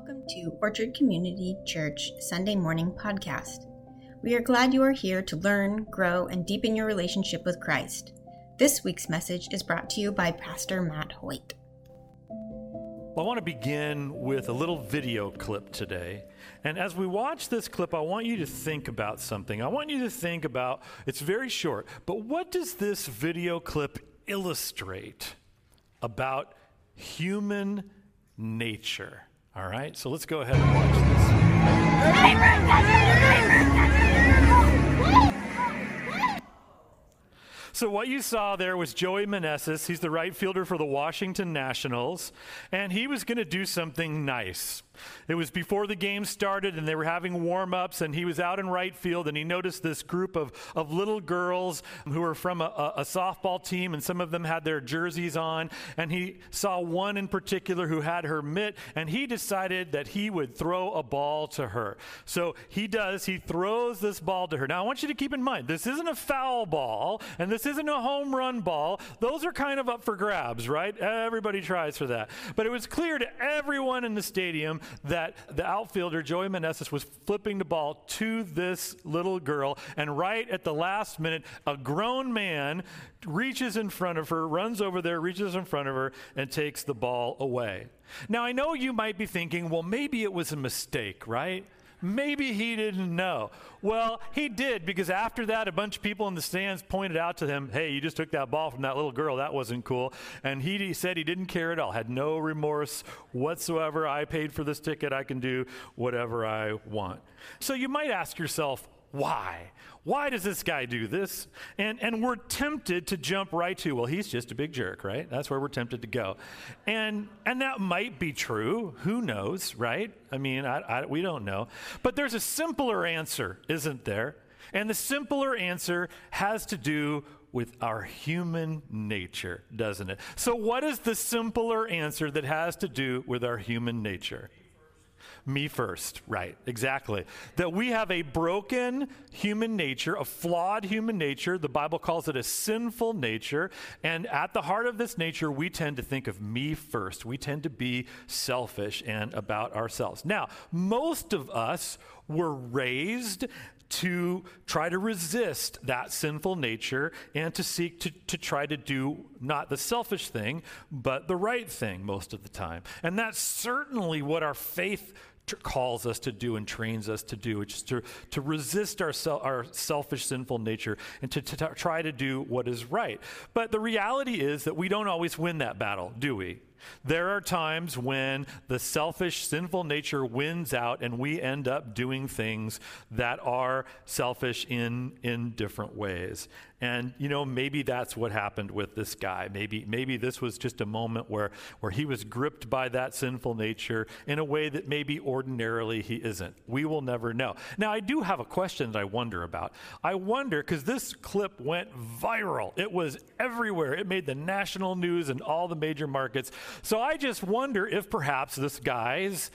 Welcome to Orchard Community Church Sunday Morning Podcast. We are glad you are here to learn, grow, and deepen your relationship with Christ. This week's message is brought to you by Pastor Matt Hoyt. Well, I want to begin with a little video clip today. And as we watch this clip, I want you to think about something. I want you to think about it's very short, but what does this video clip illustrate about human nature? All right, so let's go ahead and watch this. So, what you saw there was Joey Meneses. He's the right fielder for the Washington Nationals, and he was going to do something nice. It was before the game started and they were having warm ups, and he was out in right field and he noticed this group of, of little girls who were from a, a, a softball team, and some of them had their jerseys on. And he saw one in particular who had her mitt, and he decided that he would throw a ball to her. So he does, he throws this ball to her. Now, I want you to keep in mind, this isn't a foul ball, and this isn't a home run ball. Those are kind of up for grabs, right? Everybody tries for that. But it was clear to everyone in the stadium that the outfielder, Joey Meneses, was flipping the ball to this little girl. And right at the last minute, a grown man reaches in front of her, runs over there, reaches in front of her, and takes the ball away. Now, I know you might be thinking, well, maybe it was a mistake, right? Maybe he didn't know. Well, he did because after that, a bunch of people in the stands pointed out to him, hey, you just took that ball from that little girl. That wasn't cool. And he, he said he didn't care at all, had no remorse whatsoever. I paid for this ticket. I can do whatever I want. So you might ask yourself, why? Why does this guy do this? And, and we're tempted to jump right to, well, he's just a big jerk, right? That's where we're tempted to go. And, and that might be true. Who knows, right? I mean, I, I, we don't know. But there's a simpler answer, isn't there? And the simpler answer has to do with our human nature, doesn't it? So, what is the simpler answer that has to do with our human nature? Me first. Right, exactly. That we have a broken human nature, a flawed human nature. The Bible calls it a sinful nature. And at the heart of this nature, we tend to think of me first. We tend to be selfish and about ourselves. Now, most of us were raised to try to resist that sinful nature and to seek to, to try to do not the selfish thing, but the right thing most of the time. And that's certainly what our faith calls us to do and trains us to do, which is to, to resist our, sel- our selfish, sinful nature and to, to, to try to do what is right. But the reality is that we don't always win that battle, do we? There are times when the selfish, sinful nature wins out and we end up doing things that are selfish in, in different ways. And, you know, maybe that's what happened with this guy. Maybe, maybe this was just a moment where, where he was gripped by that sinful nature in a way that maybe ordinarily he isn't. We will never know. Now, I do have a question that I wonder about. I wonder, because this clip went viral, it was everywhere, it made the national news in all the major markets. So I just wonder if perhaps this guy's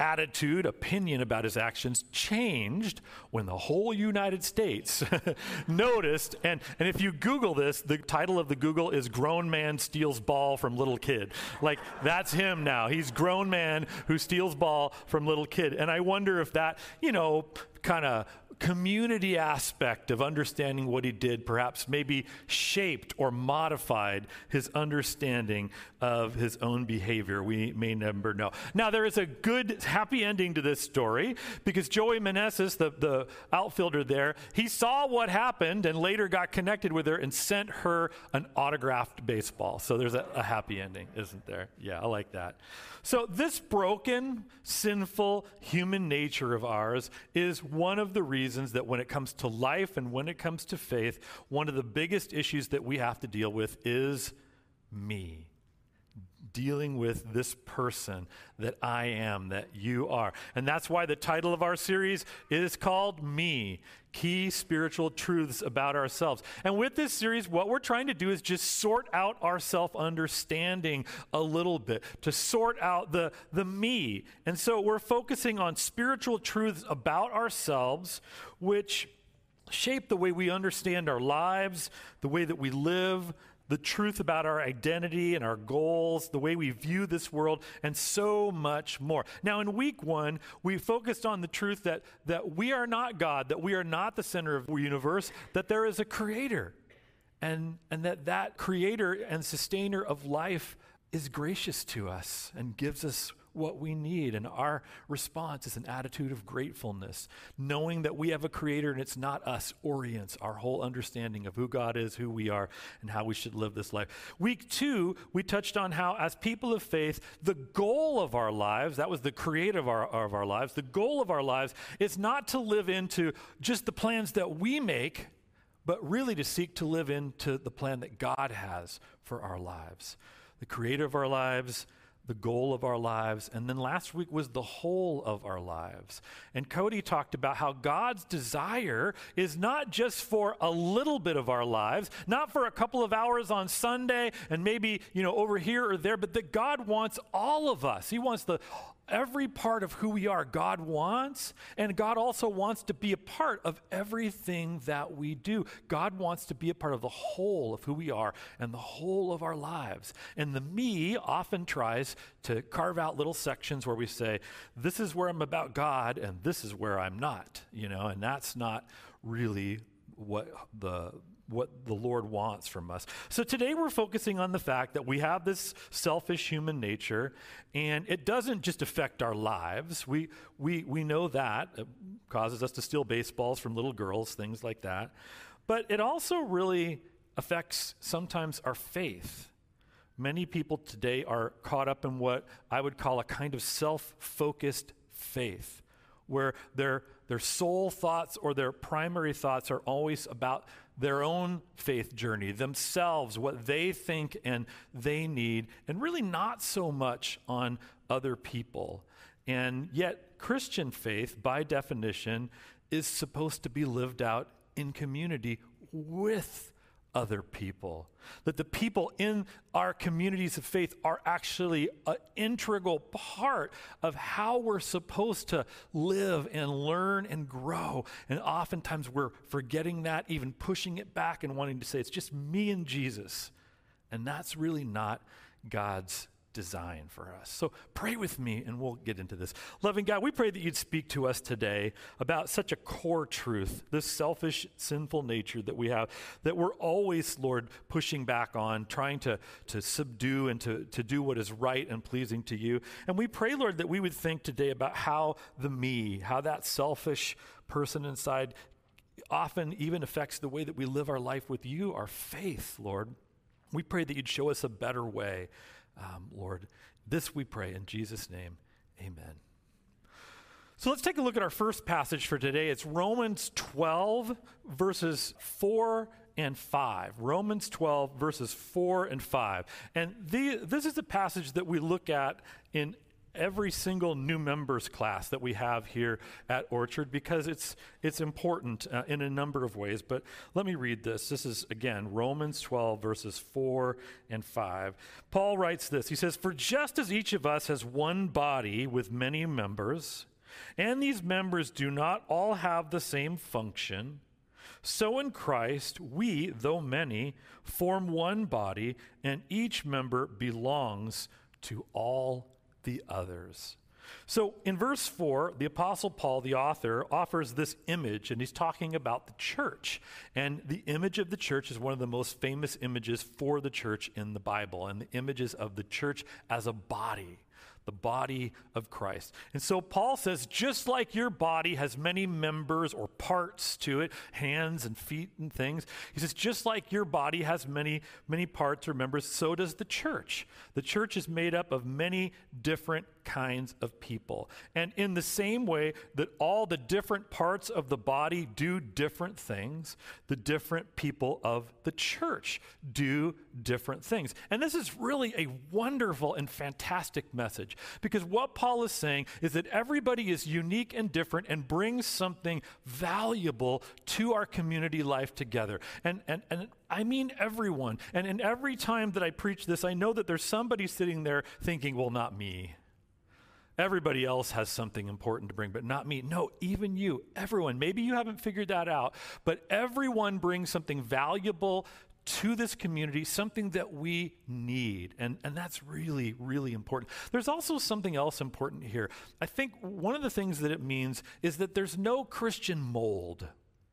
attitude, opinion about his actions changed when the whole United States noticed. And, and if you Google this, the title of the Google is Grown Man Steals Ball from Little Kid. Like, that's him now. He's grown man who steals ball from little kid. And I wonder if that, you know, kind of community aspect of understanding what he did perhaps maybe shaped or modified his understanding of his own behavior. We may never know. Now, there is a good, happy ending to this story because Joey Meneses, the, the outfielder there, he saw what happened and later got connected with her and sent her an autographed baseball. So there's a, a happy ending, isn't there? Yeah, I like that. So, this broken, sinful human nature of ours is one of the reasons that when it comes to life and when it comes to faith, one of the biggest issues that we have to deal with is me dealing with this person that I am, that you are. And that's why the title of our series is called Me Key Spiritual Truths About Ourselves. And with this series, what we're trying to do is just sort out our self understanding a little bit, to sort out the, the me. And so we're focusing on spiritual truths about ourselves, which shape the way we understand our lives, the way that we live, the truth about our identity and our goals, the way we view this world, and so much more. Now, in week one, we focused on the truth that, that we are not God, that we are not the center of the universe, that there is a creator, and, and that that creator and sustainer of life is gracious to us and gives us what we need. And our response is an attitude of gratefulness. Knowing that we have a creator and it's not us orients our whole understanding of who God is, who we are, and how we should live this life. Week two, we touched on how, as people of faith, the goal of our lives, that was the creator of our, of our lives, the goal of our lives is not to live into just the plans that we make. But really to seek to live into the plan that God has for our lives. The creator of our lives, the goal of our lives. And then last week was the whole of our lives. And Cody talked about how God's desire is not just for a little bit of our lives, not for a couple of hours on Sunday and maybe, you know, over here or there, but that God wants all of us. He wants the every part of who we are, God wants, and God also wants to be a part of everything that we do. God wants to be a part of the whole of who we are and the whole of our lives. And the me often tries to carve out little sections where we say, This is where I'm about God, and this is where I'm not, you know, and that's not really what the what the Lord wants from us. So today we're focusing on the fact that we have this selfish human nature, and it doesn't just affect our lives. We, we, we know that. It causes us to steal baseballs from little girls, things like that. But it also really affects sometimes our faith. Many people today are caught up in what I would call a kind of self focused faith, where their, their sole thoughts or their primary thoughts are always about their own faith journey, themselves, what they think and they need, and really not so much on other people. And yet, Christian faith, by definition, is supposed to be lived out in community with other people. That the people in our communities of faith are actually an integral part of how we're supposed to live and learn and grow. And oftentimes we're forgetting that, even pushing it back and wanting to say, it's just me and Jesus. And that's really not God's design for us. So pray with me and we'll get into this. Loving God, we pray that you'd speak to us today about such a core truth, this selfish, sinful nature that we have, that we're always, Lord, pushing back on, trying to, to subdue and to, to do what is right and pleasing to you. And we pray, Lord, that we would think today about how the me, how that selfish person inside often even affects the way that we live our life with you, our faith, Lord. We pray that you'd show us a better way um, Lord. This we pray in Jesus' name. Amen. So let's take a look at our first passage for today. It's Romans 12, verses 4 and 5. Romans 12, verses 4 and 5. And the, this is a passage that we look at in every single new members class that we have here at Orchard because it's it's important uh, in a number of ways. But let me read this. This is again Romans 12 verses 4 and 5. Paul writes this. He says, "For just as each of us has one body with many members, and these members do not all have the same function, so in Christ we, though many, form one body, and each member belongs to all the others. So in verse 4, the Apostle Paul, the author, offers this image, and he's talking about the church. And the image of the church is one of the most famous images for the church in the Bible, and the images of the church as a body the body of Christ. And so Paul says, just like your body has many members or parts to it, hands and feet and things, he says, just like your body has many, many parts or members, so does the church. The church is made up of many different kinds of people. And in the same way that all the different parts of the body do different things, the different people of the church do different things. And this is really a wonderful and fantastic message because what Paul is saying is that everybody is unique and different and brings something valuable to our community life together. And, and, and I mean everyone. And, and every time that I preach this, I know that there's somebody sitting there thinking, well, not me. Everybody else has something important to bring, but not me. No, even you, everyone. Maybe you haven't figured that out, but everyone brings something valuable to this community, something that we need. And, and that's really, really important. There's also something else important here. I think one of the things that it means is that there's no Christian mold.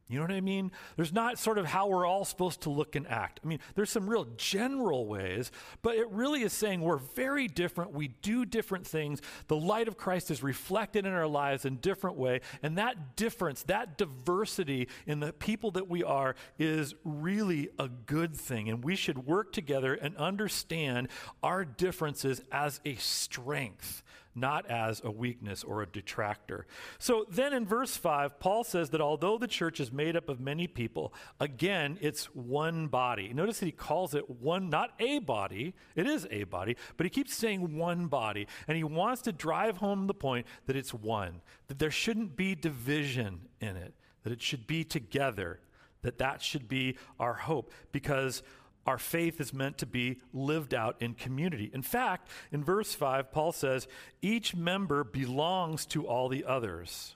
You know what I mean? There's not sort of how we're all supposed to look and act. I mean, there's some real general ways, but it really is saying we're very different. We do different things. The light of Christ is reflected in our lives in different way, and that difference, that diversity in the people that we are is really a good thing. And we should work together and understand our differences as a strength not as a weakness or a detractor. So then in verse 5, Paul says that although the church is made up of many people, again, it's one body. Notice that he calls it one, not a body, it is a body, but he keeps saying one body. And he wants to drive home the point that it's one, that there shouldn't be division in it, that it should be together, that that should be our hope. Because our faith is meant to be lived out in community. In fact, in verse 5, Paul says, each member belongs to all the others.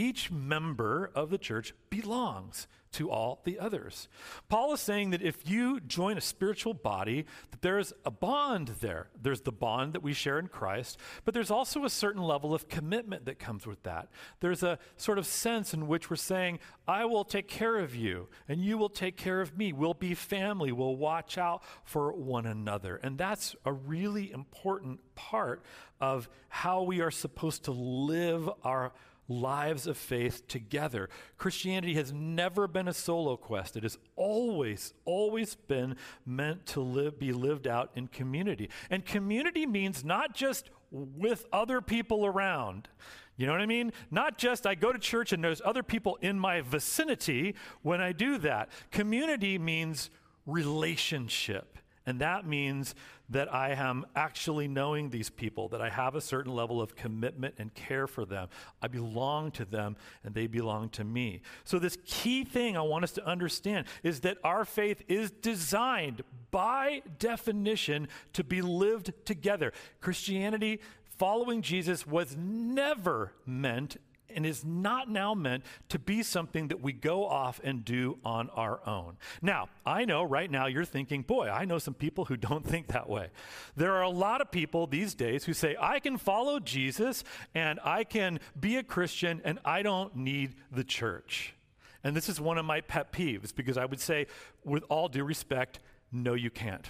Each member of the church belongs to all the others. Paul is saying that if you join a spiritual body, that there's a bond there. There's the bond that we share in Christ, but there's also a certain level of commitment that comes with that. There's a sort of sense in which we're saying, I will take care of you, and you will take care of me. We'll be family. We'll watch out for one another. And that's a really important part of how we are supposed to live our of faith together. Christianity has never been a solo quest. It has always, always been meant to live, be lived out in community. And community means not just with other people around. You know what I mean? Not just I go to church and there's other people in my vicinity when I do that. Community means relationship. And that means that I am actually knowing these people, that I have a certain level of commitment and care for them. I belong to them and they belong to me. So, this key thing I want us to understand is that our faith is designed by definition to be lived together. Christianity, following Jesus, was never meant and is not now meant to be something that we go off and do on our own. Now, I know right now you're thinking, boy, I know some people who don't think that way. There are a lot of people these days who say, I can follow Jesus and I can be a Christian and I don't need the church. And this is one of my pet peeves because I would say, with all due respect, no, you can't.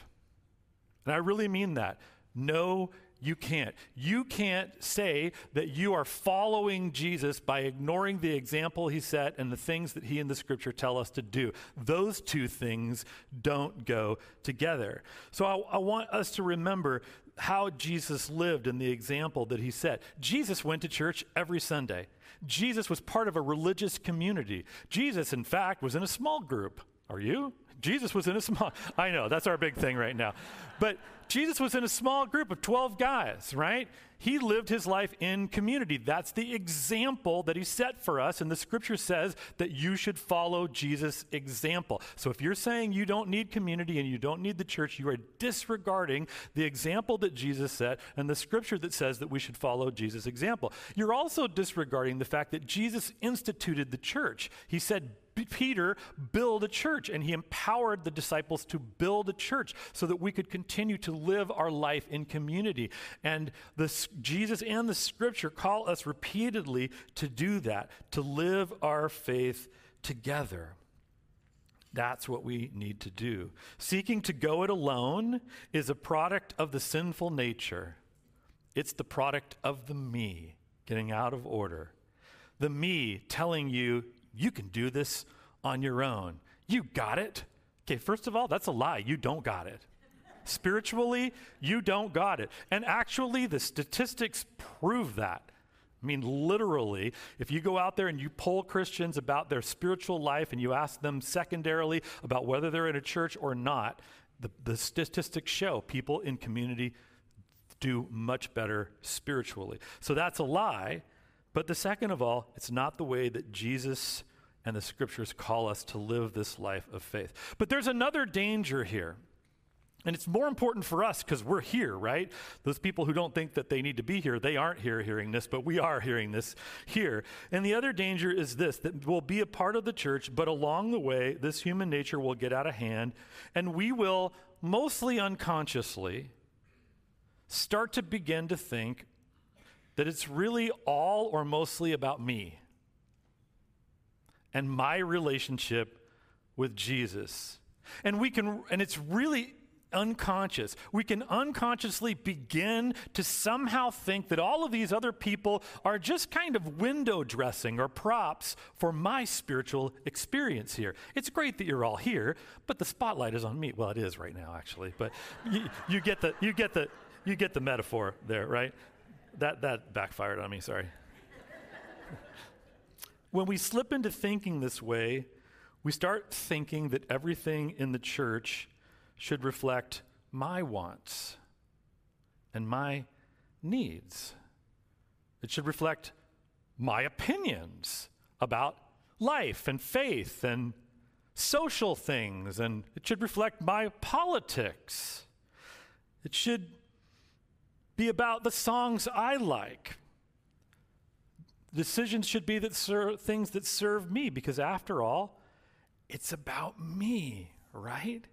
And I really mean that. No, you can't. You can't say that you are following Jesus by ignoring the example he set and the things that he and the scripture tell us to do. Those two things don't go together. So I, I want us to remember how Jesus lived and the example that he set. Jesus went to church every Sunday. Jesus was part of a religious community. Jesus, in fact, was in a small group. Are you? Jesus was in a small, I know, that's our big thing right now. But Jesus was in a small group of 12 guys, right? He lived his life in community. That's the example that he set for us. And the scripture says that you should follow Jesus' example. So if you're saying you don't need community and you don't need the church, you are disregarding the example that Jesus set and the scripture that says that we should follow Jesus' example. You're also disregarding the fact that Jesus instituted the church. He said, Peter build a church, and he empowered the disciples to build a church so that we could continue to live our life in community. And the, Jesus and the scripture call us repeatedly to do that, to live our faith together. That's what we need to do. Seeking to go it alone is a product of the sinful nature. It's the product of the me getting out of order. The me telling you you can do this on your own. You got it. Okay, first of all, that's a lie. You don't got it. Spiritually, you don't got it. And actually, the statistics prove that. I mean, literally, if you go out there and you poll Christians about their spiritual life and you ask them secondarily about whether they're in a church or not, the, the statistics show people in community do much better spiritually. So that's a lie. But the second of all, it's not the way that Jesus and the scriptures call us to live this life of faith. But there's another danger here. And it's more important for us because we're here, right? Those people who don't think that they need to be here, they aren't here hearing this, but we are hearing this here. And the other danger is this that we'll be a part of the church, but along the way, this human nature will get out of hand, and we will, mostly unconsciously, start to begin to think that it's really all or mostly about me and my relationship with Jesus. And we can, and it's really unconscious. We can unconsciously begin to somehow think that all of these other people are just kind of window dressing or props for my spiritual experience here. It's great that you're all here, but the spotlight is on me. Well, it is right now, actually, but you, you get the you get the you get the metaphor there, right? That that backfired on me. Sorry. when we slip into thinking this way, we start thinking that everything in the church should reflect my wants and my needs. It should reflect my opinions about life and faith and social things, and it should reflect my politics. It should be about the songs I like. Decisions should be that ser- things that serve me, because after all, it's about me, right?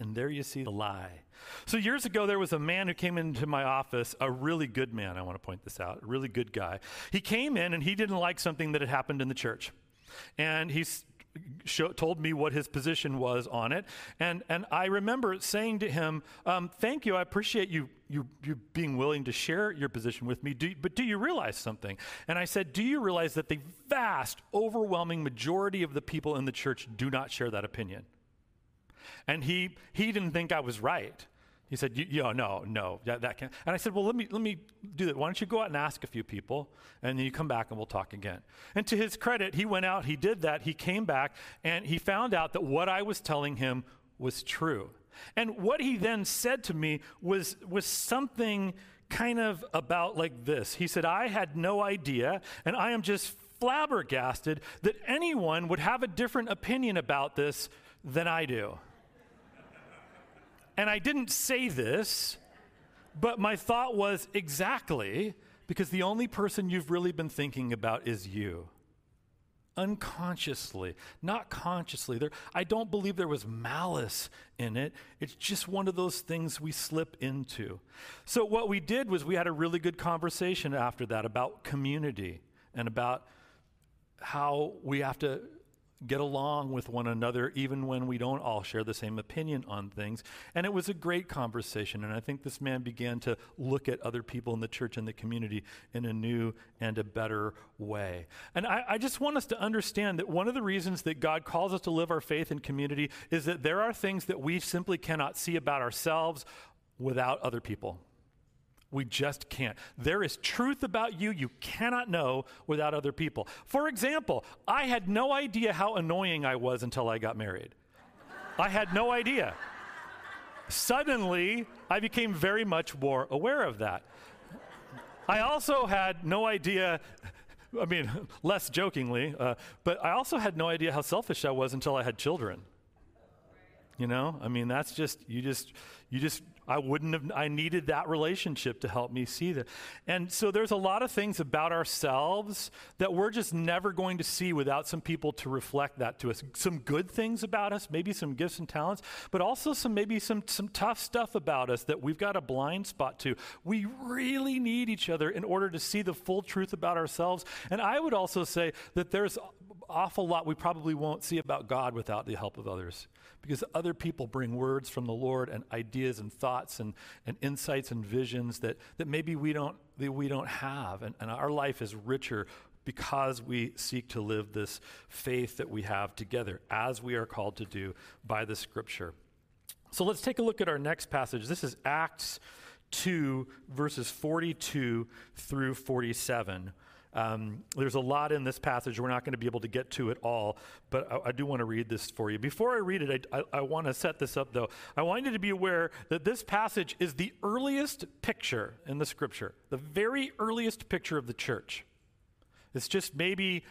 And there you see the lie. So, years ago, there was a man who came into my office, a really good man, I want to point this out, a really good guy. He came in and he didn't like something that had happened in the church. And he told me what his position was on it. And, and I remember saying to him, um, Thank you, I appreciate you, you, you being willing to share your position with me, do, but do you realize something? And I said, Do you realize that the vast, overwhelming majority of the people in the church do not share that opinion? And he, he didn't think I was right. He said, "Yo, no, no, that, that can't." And I said, "Well, let me let me do that. Why don't you go out and ask a few people, and then you come back and we'll talk again." And to his credit, he went out, he did that, he came back, and he found out that what I was telling him was true. And what he then said to me was was something kind of about like this. He said, "I had no idea, and I am just flabbergasted that anyone would have a different opinion about this than I do." And I didn't say this, but my thought was exactly because the only person you've really been thinking about is you. Unconsciously, not consciously. There, I don't believe there was malice in it. It's just one of those things we slip into. So, what we did was we had a really good conversation after that about community and about how we have to get along with one another even when we don't all share the same opinion on things. And it was a great conversation. And I think this man began to look at other people in the church and the community in a new and a better way. And I, I just want us to understand that one of the reasons that God calls us to live our faith in community is that there are things that we simply cannot see about ourselves without other people. We just can't. There is truth about you you cannot know without other people. For example, I had no idea how annoying I was until I got married. I had no idea. Suddenly, I became very much more aware of that. I also had no idea, I mean, less jokingly, uh, but I also had no idea how selfish I was until I had children. You know, I mean, that's just, you just, you just I wouldn't have, I needed that relationship to help me see that. And so there's a lot of things about ourselves that we're just never going to see without some people to reflect that to us. Some good things about us, maybe some gifts and talents, but also some, maybe some, some tough stuff about us that we've got a blind spot to. We really need each other in order to see the full truth about ourselves. And I would also say that there's awful lot we probably won't see about God without the help of others because other people bring words from the Lord and ideas and thoughts and, and insights and visions that, that maybe we don't, that we don't have. And, and our life is richer because we seek to live this faith that we have together, as we are called to do by the scripture. So let's take a look at our next passage. This is Acts 2, verses 42 through 47. Um, there's a lot in this passage. We're not going to be able to get to it all, but I, I do want to read this for you. Before I read it, I, I, I want to set this up, though. I want you to be aware that this passage is the earliest picture in the scripture, the very earliest picture of the church. It's just maybe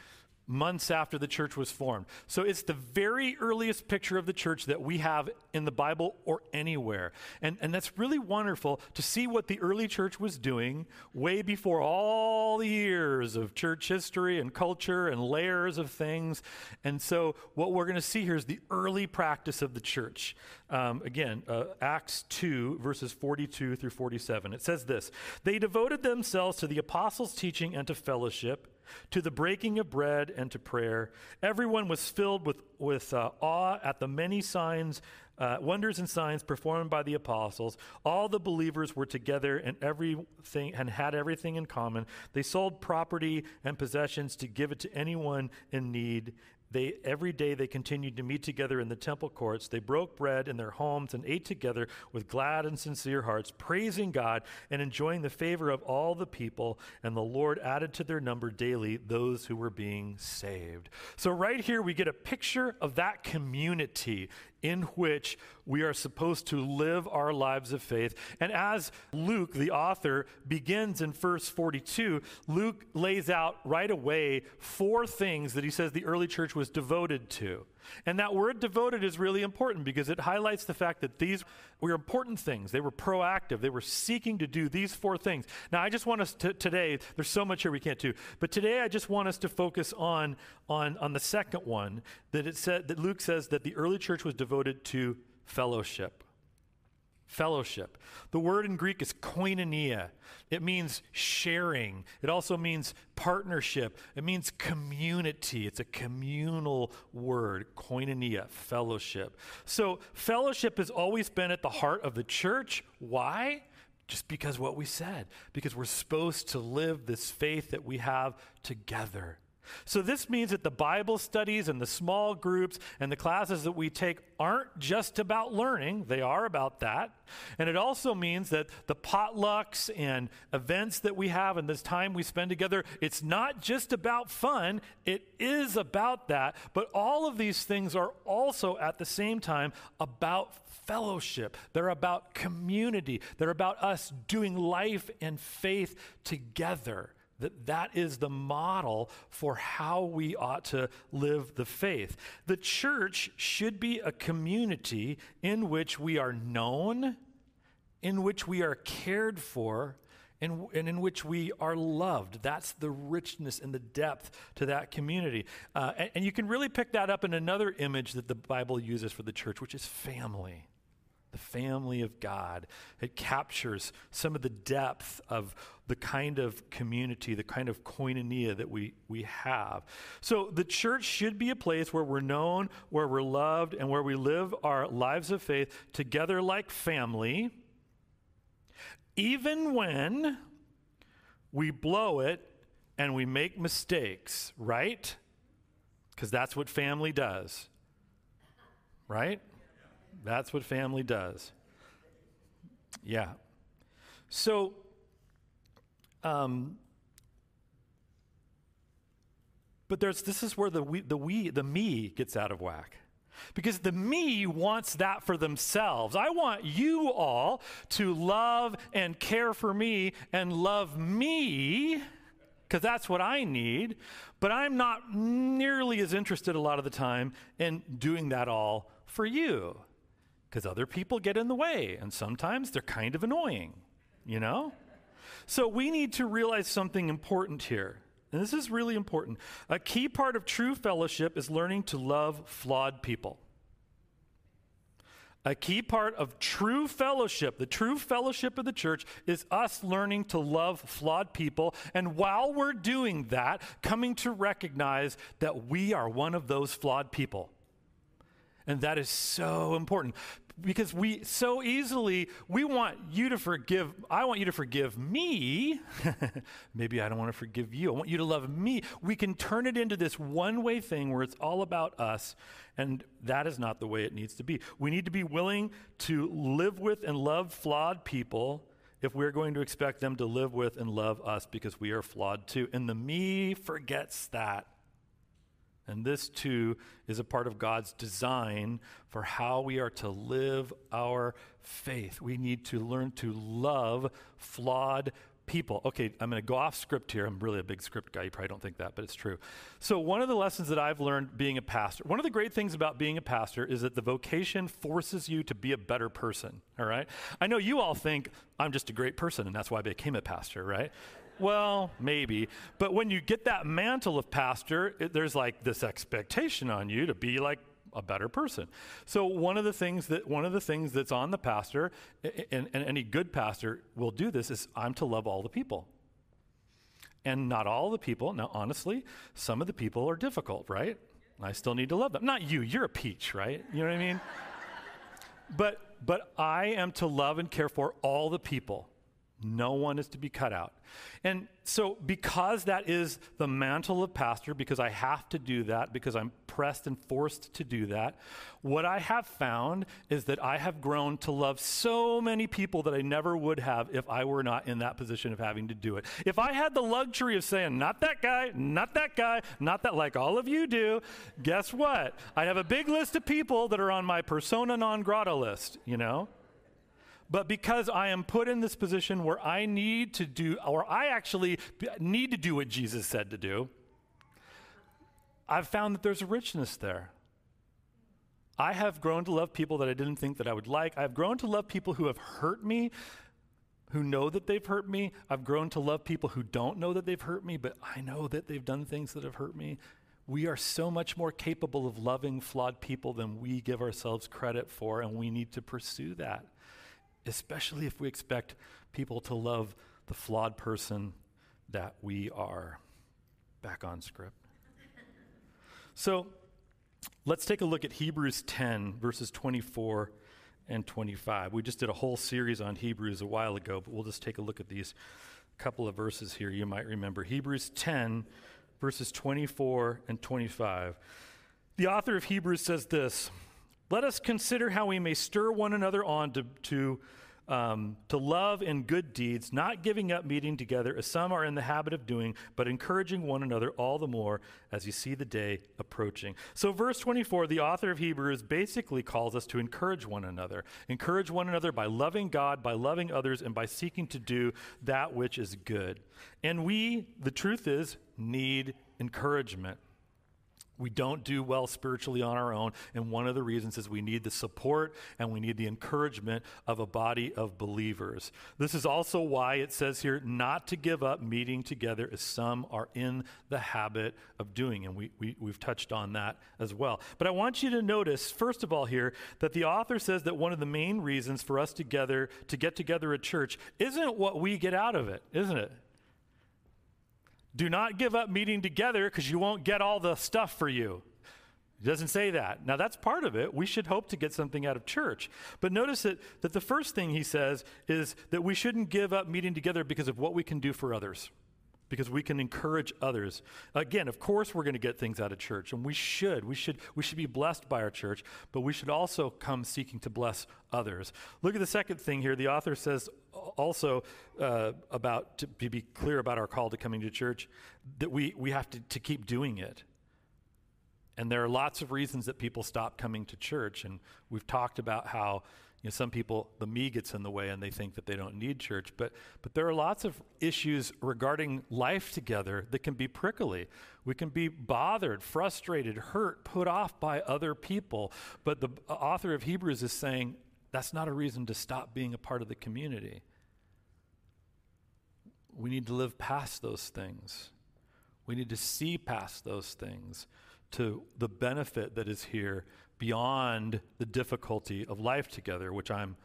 months after the church was formed. So it's the very earliest picture of the church that we have in the Bible or anywhere. And, and that's really wonderful to see what the early church was doing way before all the years of church history and culture and layers of things. And so what we're going to see here is the early practice of the church. Um, again, uh, Acts 2, verses 42 through 47. It says this They devoted themselves to the apostles' teaching and to fellowship to the breaking of bread and to prayer. Everyone was filled with, with uh, awe at the many signs, uh, wonders and signs performed by the apostles. All the believers were together and everything and had everything in common. They sold property and possessions to give it to anyone in need, they, every day they continued to meet together in the temple courts. They broke bread in their homes and ate together with glad and sincere hearts, praising God and enjoying the favor of all the people. And the Lord added to their number daily those who were being saved. So, right here, we get a picture of that community in which we are supposed to live our lives of faith. And as Luke, the author, begins in verse 42, Luke lays out right away four things that he says the early church was devoted to. And that word devoted is really important because it highlights the fact that these were important things. They were proactive. They were seeking to do these four things. Now, I just want us to today, there's so much here we can't do, but today I just want us to focus on, on, on the second one that it said that Luke says that the early church was devoted to fellowship fellowship. The word in Greek is koinonia. It means sharing. It also means partnership. It means community. It's a communal word, koinonia, fellowship. So, fellowship has always been at the heart of the church. Why? Just because what we said, because we're supposed to live this faith that we have together. So, this means that the Bible studies and the small groups and the classes that we take aren't just about learning, they are about that. And it also means that the potlucks and events that we have and this time we spend together, it's not just about fun, it is about that. But all of these things are also at the same time about fellowship, they're about community, they're about us doing life and faith together that that is the model for how we ought to live the faith. The church should be a community in which we are known, in which we are cared for, and, and in which we are loved. That's the richness and the depth to that community. Uh, and, and you can really pick that up in another image that the Bible uses for the church, which is family the family of God. It captures some of the depth of the kind of community, the kind of koinonia that we, we have. So the church should be a place where we're known, where we're loved, and where we live our lives of faith together like family, even when we blow it and we make mistakes, right? Because that's what family does, right? That's what family does. Yeah. So, um, but there's this is where the we, the we the me gets out of whack. Because the me wants that for themselves. I want you all to love and care for me and love me because that's what I need. But I'm not nearly as interested a lot of the time in doing that all for you because other people get in the way, and sometimes they're kind of annoying, you know? So we need to realize something important here. And this is really important. A key part of true fellowship is learning to love flawed people. A key part of true fellowship, the true fellowship of the church, is us learning to love flawed people. And while we're doing that, coming to recognize that we are one of those flawed people. And that is so important because we so easily we want you to forgive i want you to forgive me. Maybe i don't want to forgive you. I want you to love me. We can turn it into this one way thing where it's all about us and that is not the way it needs to be. We need to be willing to live with and love flawed people if we're going to expect them to live with and love us because we are flawed too. And the me forgets that and this too is a part of God's design for how we are to live our faith. We need to learn to love flawed people. Okay, I'm going to go off script here. I'm really a big script guy. You probably don't think that, but it's true. So, one of the lessons that I've learned being a pastor, one of the great things about being a pastor is that the vocation forces you to be a better person, all right? I know you all think I'm just a great person and that's why I became a pastor, right? Well, maybe. But when you get that mantle of pastor, it, there's like this expectation on you to be like a better person. So one of the things that one of the things that's on the pastor, and, and any good pastor will do this, is I'm to love all the people. And not all the people. Now, honestly, some of the people are difficult, right? I still need to love them. Not you. You're a peach, right? You know what I mean? but but I am to love and care for all the people. No one is to be cut out. And so, because that is the mantle of pastor, because I have to do that, because I'm pressed and forced to do that, what I have found is that I have grown to love so many people that I never would have if I were not in that position of having to do it. If I had the luxury of saying, not that guy, not that guy, not that, like all of you do, guess what? I'd have a big list of people that are on my persona non grata list, you know? But because I am put in this position where I need to do, or I actually need to do what Jesus said to do, I've found that there's a richness there. I have grown to love people that I didn't think that I would like. I've grown to love people who have hurt me, who know that they've hurt me. I've grown to love people who don't know that they've hurt me, but I know that they've done things that have hurt me. We are so much more capable of loving flawed people than we give ourselves credit for, and we need to pursue that especially if we expect people to love the flawed person that we are. Back on script. So let's take a look at Hebrews 10, verses 24 and 25. We just did a whole series on Hebrews a while ago, but we'll just take a look at these couple of verses here you might remember. Hebrews 10, verses 24 and 25. The author of Hebrews says this Let us consider how we may stir one another on to, to um, to love and good deeds, not giving up meeting together as some are in the habit of doing, but encouraging one another all the more as you see the day approaching. So, verse 24, the author of Hebrews basically calls us to encourage one another. Encourage one another by loving God, by loving others, and by seeking to do that which is good. And we, the truth is, need encouragement. We don't do well spiritually on our own. And one of the reasons is we need the support and we need the encouragement of a body of believers. This is also why it says here not to give up meeting together as some are in the habit of doing. And we, we, we've touched on that as well. But I want you to notice, first of all, here, that the author says that one of the main reasons for us together to get together at church isn't what we get out of it, isn't it? Do not give up meeting together because you won't get all the stuff for you. He doesn't say that. Now, that's part of it. We should hope to get something out of church. But notice that, that the first thing he says is that we shouldn't give up meeting together because of what we can do for others because we can encourage others. Again, of course we're going to get things out of church and we should. We should we should be blessed by our church, but we should also come seeking to bless others. Look at the second thing here. The author says also uh, about to be clear about our call to coming to church that we we have to, to keep doing it. And there are lots of reasons that people stop coming to church and we've talked about how you know, some people, the me gets in the way and they think that they don't need church. But, but there are lots of issues regarding life together that can be prickly. We can be bothered, frustrated, hurt, put off by other people. But the uh, author of Hebrews is saying that's not a reason to stop being a part of the community. We need to live past those things. We need to see past those things to the benefit that is here beyond the difficulty of life together, which I'm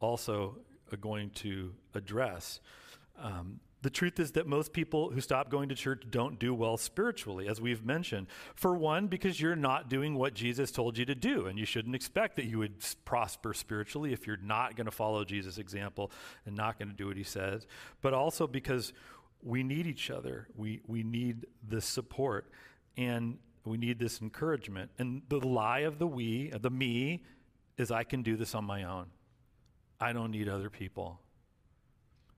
also uh, going to address. Um, the truth is that most people who stop going to church don't do well spiritually, as we've mentioned. For one, because you're not doing what Jesus told you to do, and you shouldn't expect that you would prosper spiritually if you're not going to follow Jesus' example and not going to do what he says. But also because we need each other, we, we need the support. And we need this encouragement. And the lie of the we, the me, is I can do this on my own. I don't need other people.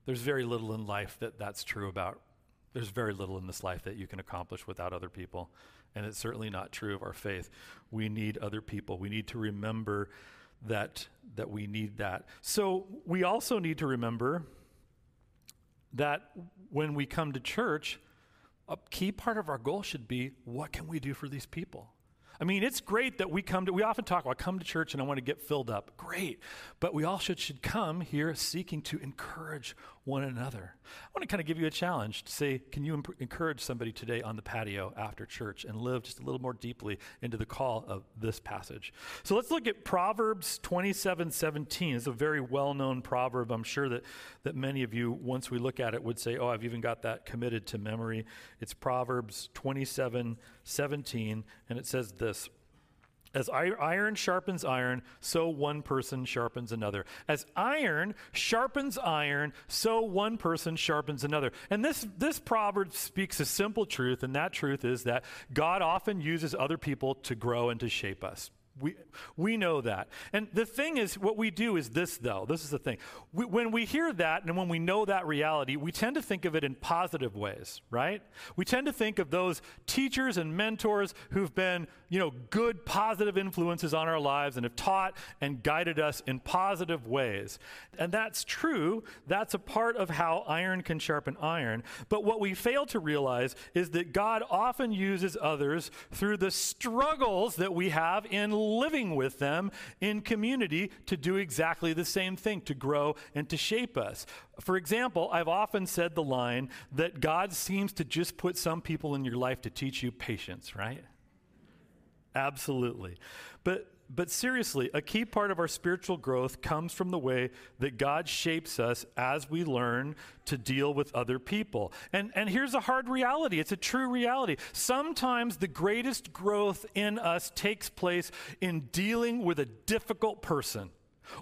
There's very little in life that that's true about. There's very little in this life that you can accomplish without other people. And it's certainly not true of our faith. We need other people. We need to remember that, that we need that. So we also need to remember that when we come to church, a key part of our goal should be what can we do for these people? I mean, it's great that we come to, we often talk about come to church and I want to get filled up. Great. But we all should, should come here seeking to encourage one another. I want to kind of give you a challenge to say, can you imp- encourage somebody today on the patio after church and live just a little more deeply into the call of this passage? So let's look at Proverbs 27 17. It's a very well known proverb. I'm sure that, that many of you, once we look at it, would say, oh, I've even got that committed to memory. It's Proverbs 27 17, and it says this as iron sharpens iron, so one person sharpens another. As iron sharpens iron, so one person sharpens another. And this, this proverb speaks a simple truth, and that truth is that God often uses other people to grow and to shape us. We, we know that. And the thing is, what we do is this, though. This is the thing. We, when we hear that and when we know that reality, we tend to think of it in positive ways, right? We tend to think of those teachers and mentors who've been, you know, good, positive influences on our lives and have taught and guided us in positive ways. And that's true. That's a part of how iron can sharpen iron. But what we fail to realize is that God often uses others through the struggles that we have in living with them in community to do exactly the same thing, to grow and to shape us. For example, I've often said the line that God seems to just put some people in your life to teach you patience, right? Absolutely. But but seriously, a key part of our spiritual growth comes from the way that God shapes us as we learn to deal with other people. And, and here's a hard reality it's a true reality. Sometimes the greatest growth in us takes place in dealing with a difficult person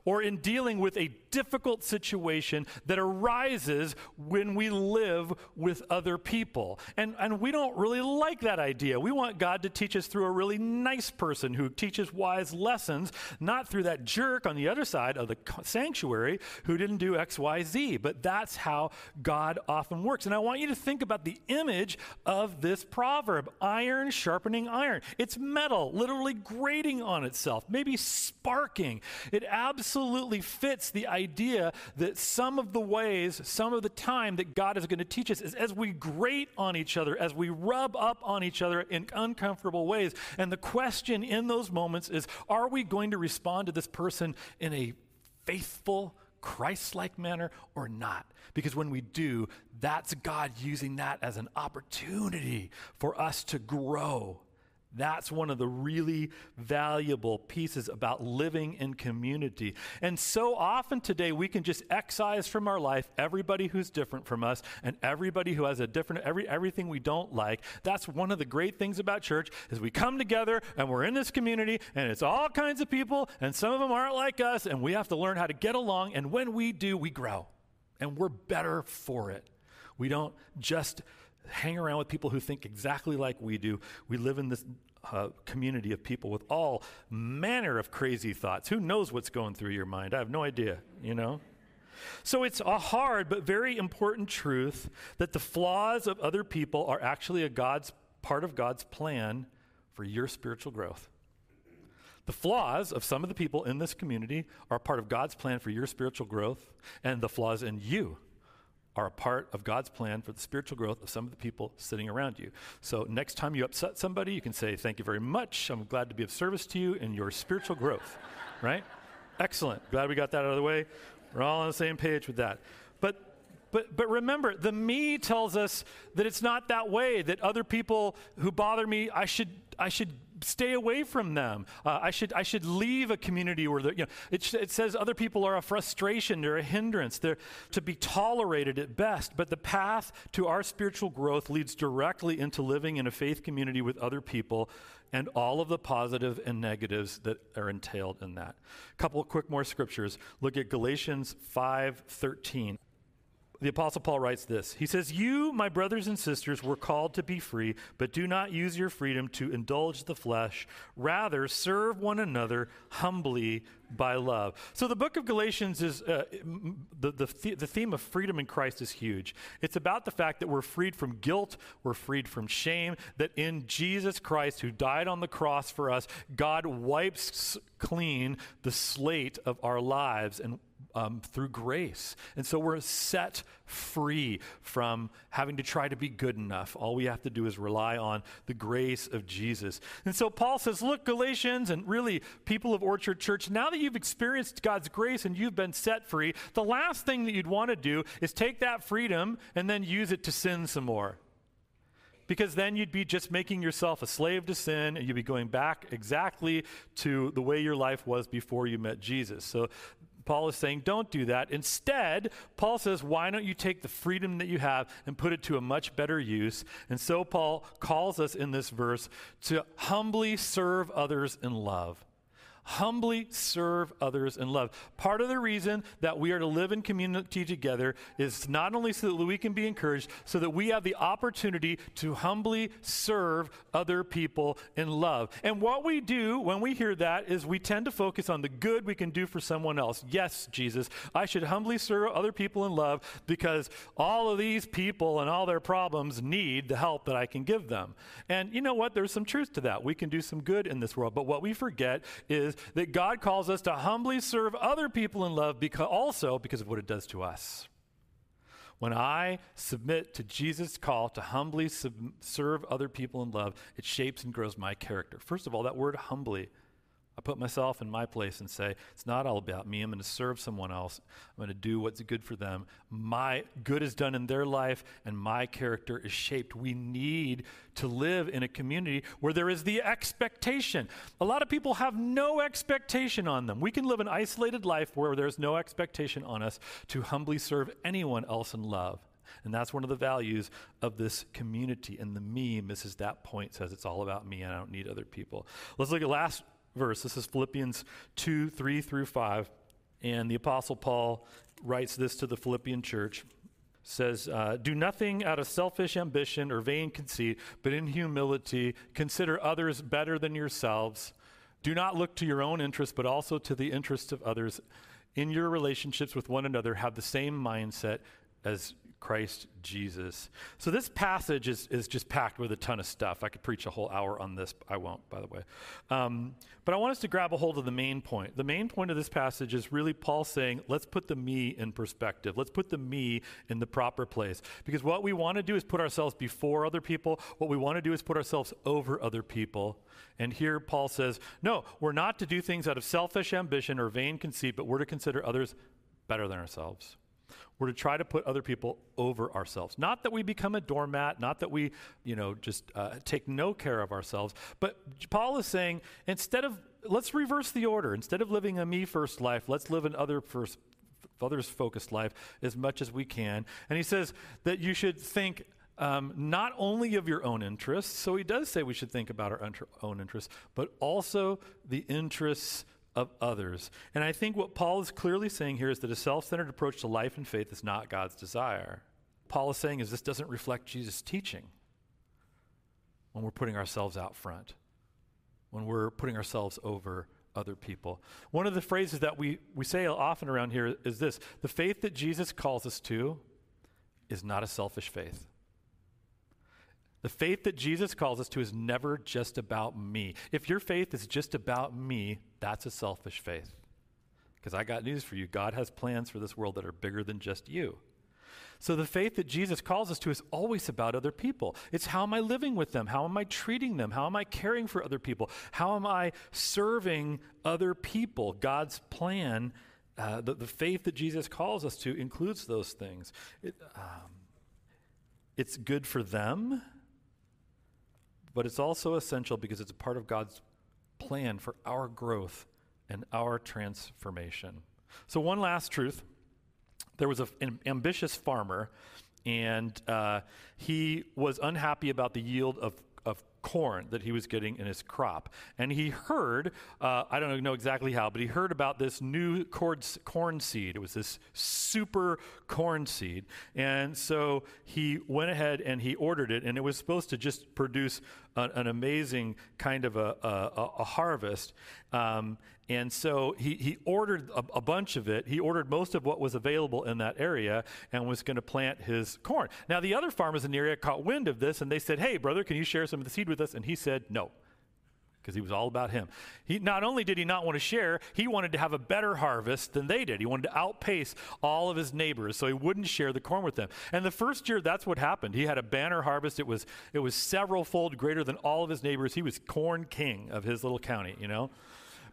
or in dealing with a difficult situation that arises when we live with other people. And, and we don't really like that idea. We want God to teach us through a really nice person who teaches wise lessons, not through that jerk on the other side of the sanctuary who didn't do X, Y, Z. But that's how God often works. And I want you to think about the image of this proverb iron sharpening iron. It's metal, literally grating on itself, maybe sparking. It absolutely absolutely fits the idea that some of the ways, some of the time that God is going to teach us is as we grate on each other, as we rub up on each other in uncomfortable ways. And the question in those moments is are we going to respond to this person in a faithful, Christ like manner or not? Because when we do, that's God using that as an opportunity for us to grow that's one of the really valuable pieces about living in community. And so often today we can just excise from our life everybody who's different from us and everybody who has a different every everything we don't like. That's one of the great things about church is we come together and we're in this community and it's all kinds of people and some of them aren't like us and we have to learn how to get along and when we do we grow and we're better for it. We don't just hang around with people who think exactly like we do. We live in this uh, community of people with all manner of crazy thoughts. Who knows what's going through your mind? I have no idea, you know? So it's a hard but very important truth that the flaws of other people are actually a God's part of God's plan for your spiritual growth. The flaws of some of the people in this community are part of God's plan for your spiritual growth, and the flaws in you are a part of God's plan for the spiritual growth of some of the people sitting around you. So next time you upset somebody, you can say, Thank you very much. I'm glad to be of service to you in your spiritual growth, right? Excellent. Glad we got that out of the way. We're all on the same page with that. But but, but remember, the me tells us that it's not that way, that other people who bother me, I should, I should stay away from them. Uh, I, should, I should leave a community where, they you know, it, it says other people are a frustration, they're a hindrance, they're to be tolerated at best. But the path to our spiritual growth leads directly into living in a faith community with other people and all of the positive and negatives that are entailed in that. A couple of quick more scriptures. Look at Galatians 5:13 the Apostle Paul writes this. He says, You, my brothers and sisters, were called to be free, but do not use your freedom to indulge the flesh. Rather, serve one another humbly by love. So the book of Galatians is, uh, the, the, the theme of freedom in Christ is huge. It's about the fact that we're freed from guilt, we're freed from shame, that in Jesus Christ, who died on the cross for us, God wipes clean the slate of our lives and um, through grace. And so we're set free from having to try to be good enough. All we have to do is rely on the grace of Jesus. And so Paul says, Look, Galatians, and really people of Orchard Church, now that you've experienced God's grace and you've been set free, the last thing that you'd want to do is take that freedom and then use it to sin some more because then you'd be just making yourself a slave to sin and you'd be going back exactly to the way your life was before you met Jesus. So Paul is saying, don't do that. Instead, Paul says, why don't you take the freedom that you have and put it to a much better use? And so Paul calls us in this verse to humbly serve others in love humbly serve others in love. Part of the reason that we are to live in community together is not only so that we can be encouraged, so that we have the opportunity to humbly serve other people in love. And what we do when we hear that is we tend to focus on the good we can do for someone else. Yes, Jesus, I should humbly serve other people in love because all of these people and all their problems need the help that I can give them. And you know what? There's some truth to that. We can do some good in this world. But what we forget is that God calls us to humbly serve other people in love because also because of what it does to us. When I submit to Jesus' call to humbly sub- serve other people in love, it shapes and grows my character. First of all, that word humbly I put myself in my place and say, it's not all about me. I'm going to serve someone else. I'm going to do what's good for them. My good is done in their life, and my character is shaped. We need to live in a community where there is the expectation. A lot of people have no expectation on them. We can live an isolated life where there's no expectation on us to humbly serve anyone else in love. And that's one of the values of this community. And the me misses that point, says it's all about me and I don't need other people. Let's look at last verse. This is Philippians 2 3 through 5. And the Apostle Paul writes this to the Philippian church says, uh, Do nothing out of selfish ambition or vain conceit, but in humility consider others better than yourselves. Do not look to your own interests, but also to the interests of others. In your relationships with one another, have the same mindset as Christ Jesus. So this passage is, is just packed with a ton of stuff. I could preach a whole hour on this. I won't, by the way. Um, but I want us to grab a hold of the main point. The main point of this passage is really Paul saying, let's put the me in perspective. Let's put the me in the proper place. Because what we want to do is put ourselves before other people. What we want to do is put ourselves over other people. And here Paul says, no, we're not to do things out of selfish ambition or vain conceit, but we're to consider others better than ourselves. We're to try to put other people over ourselves. Not that we become a doormat, not that we, you know, just uh, take no care of ourselves. But Paul is saying instead of, let's reverse the order. Instead of living a me first life, let's live an other first, others focused life as much as we can. And he says that you should think um, not only of your own interests, so he does say we should think about our own interests, but also the interests of others. And I think what Paul is clearly saying here is that a self centered approach to life and faith is not God's desire. Paul is saying is this doesn't reflect Jesus' teaching when we're putting ourselves out front, when we're putting ourselves over other people. One of the phrases that we, we say often around here is this the faith that Jesus calls us to is not a selfish faith. The faith that Jesus calls us to is never just about me. If your faith is just about me, that's a selfish faith. Because I got news for you God has plans for this world that are bigger than just you. So the faith that Jesus calls us to is always about other people. It's how am I living with them? How am I treating them? How am I caring for other people? How am I serving other people? God's plan, uh, the, the faith that Jesus calls us to, includes those things. It, um, it's good for them but it's also essential because it's a part of God's plan for our growth and our transformation. So, one last truth there was a, an ambitious farmer, and uh, he was unhappy about the yield of of corn that he was getting in his crop. And he heard, uh, I don't know exactly how, but he heard about this new corn seed. It was this super corn seed. And so he went ahead and he ordered it, and it was supposed to just produce an, an amazing kind of a, a, a harvest. Um, and so he, he ordered a, a, bunch of it. He ordered most of what was available in that area and was going to plant his corn. Now, the other farmers in the area caught wind of this and they said, Hey, brother, can you share some of the seed with us? And he said, No. because he was all about him. He not only did he not want to share, he wanted to have a better harvest than they did. He wanted to outpace all of his neighbors, so he wouldn't share the corn with them. And the first year, that's what happened. He had a banner harvest. It was it was several fold greater than all of his neighbors. He was corn king of his little county, you know.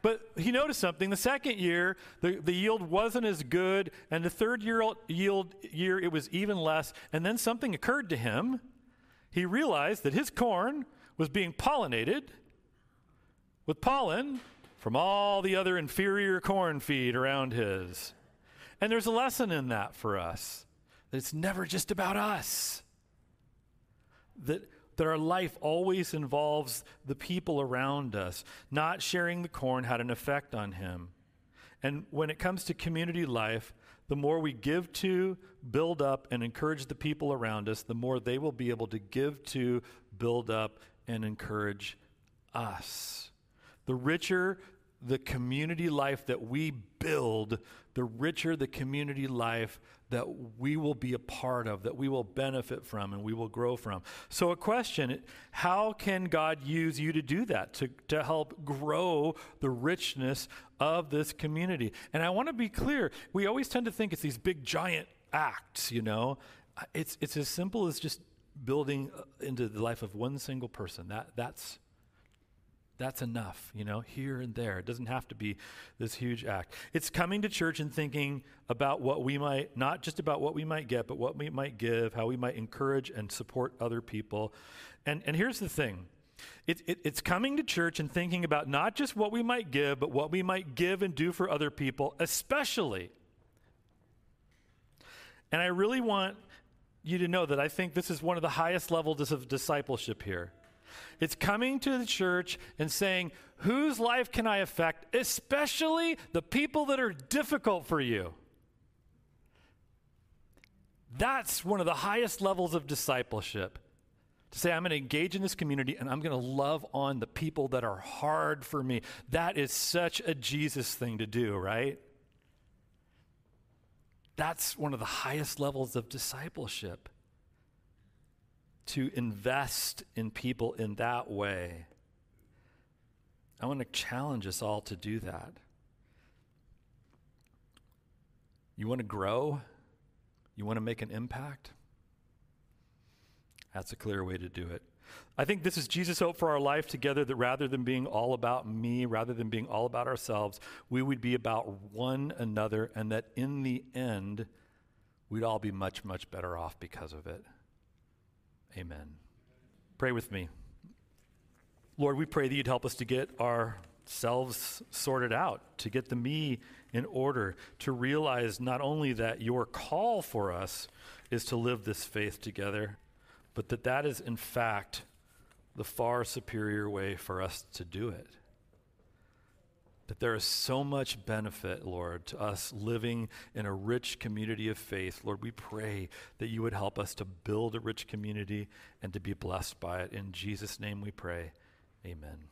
But he noticed something. The second year, the, the yield wasn't as good, and the third year yield year it was even less. And then something occurred to him. He realized that his corn was being pollinated with pollen from all the other inferior corn feed around his. And there's a lesson in that for us. That it's never just about us. That, that our life always involves the people around us. Not sharing the corn had an effect on him. And when it comes to community life, the more we give to, build up, and encourage the people around us, the more they will be able to give to, build up, and encourage us. The richer the community life that we build, the richer the community life that we will be a part of, that we will benefit from, and we will grow from. So, a question how can God use you to do that, to, to help grow the richness of this community? And I want to be clear we always tend to think it's these big, giant acts, you know. It's, it's as simple as just building uh, into the life of one single person. That, that's that's enough, you know, here and there. It doesn't have to be this huge act. It's coming to church and thinking about what we might, not just about what we might get, but what we might give, how we might encourage and support other people. And, and here's the thing it, it, it's coming to church and thinking about not just what we might give, but what we might give and do for other people, especially. And I really want you to know that I think this is one of the highest levels of discipleship here it's coming to the church and saying, Whose life can I affect, especially the people that are difficult for you? That's one of the highest levels of discipleship. To say, I'm going to engage in this community and I'm going to love on the people that are hard for me. That is such a Jesus thing to do, right? That's one of the highest levels of discipleship to invest in people in that way. I want to challenge us all to do that. You want to grow? You want to make an impact? That's a clear way to do it. I think this is Jesus' hope for our life together that rather than being all about me, rather than being all about ourselves, we would be about one another, and that in the end, we'd all be much, much better off because of it. Amen. Pray with me. Lord, we pray that you'd help us to get ourselves sorted out, to get the me in order, to realize not only that your call for us is to live this faith together, but that that is in fact the far superior way for us to do it that there is so much benefit, Lord, to us living in a rich community of faith. Lord, we pray that you would help us to build a rich community and to be blessed by it. In Jesus' name we pray. Amen.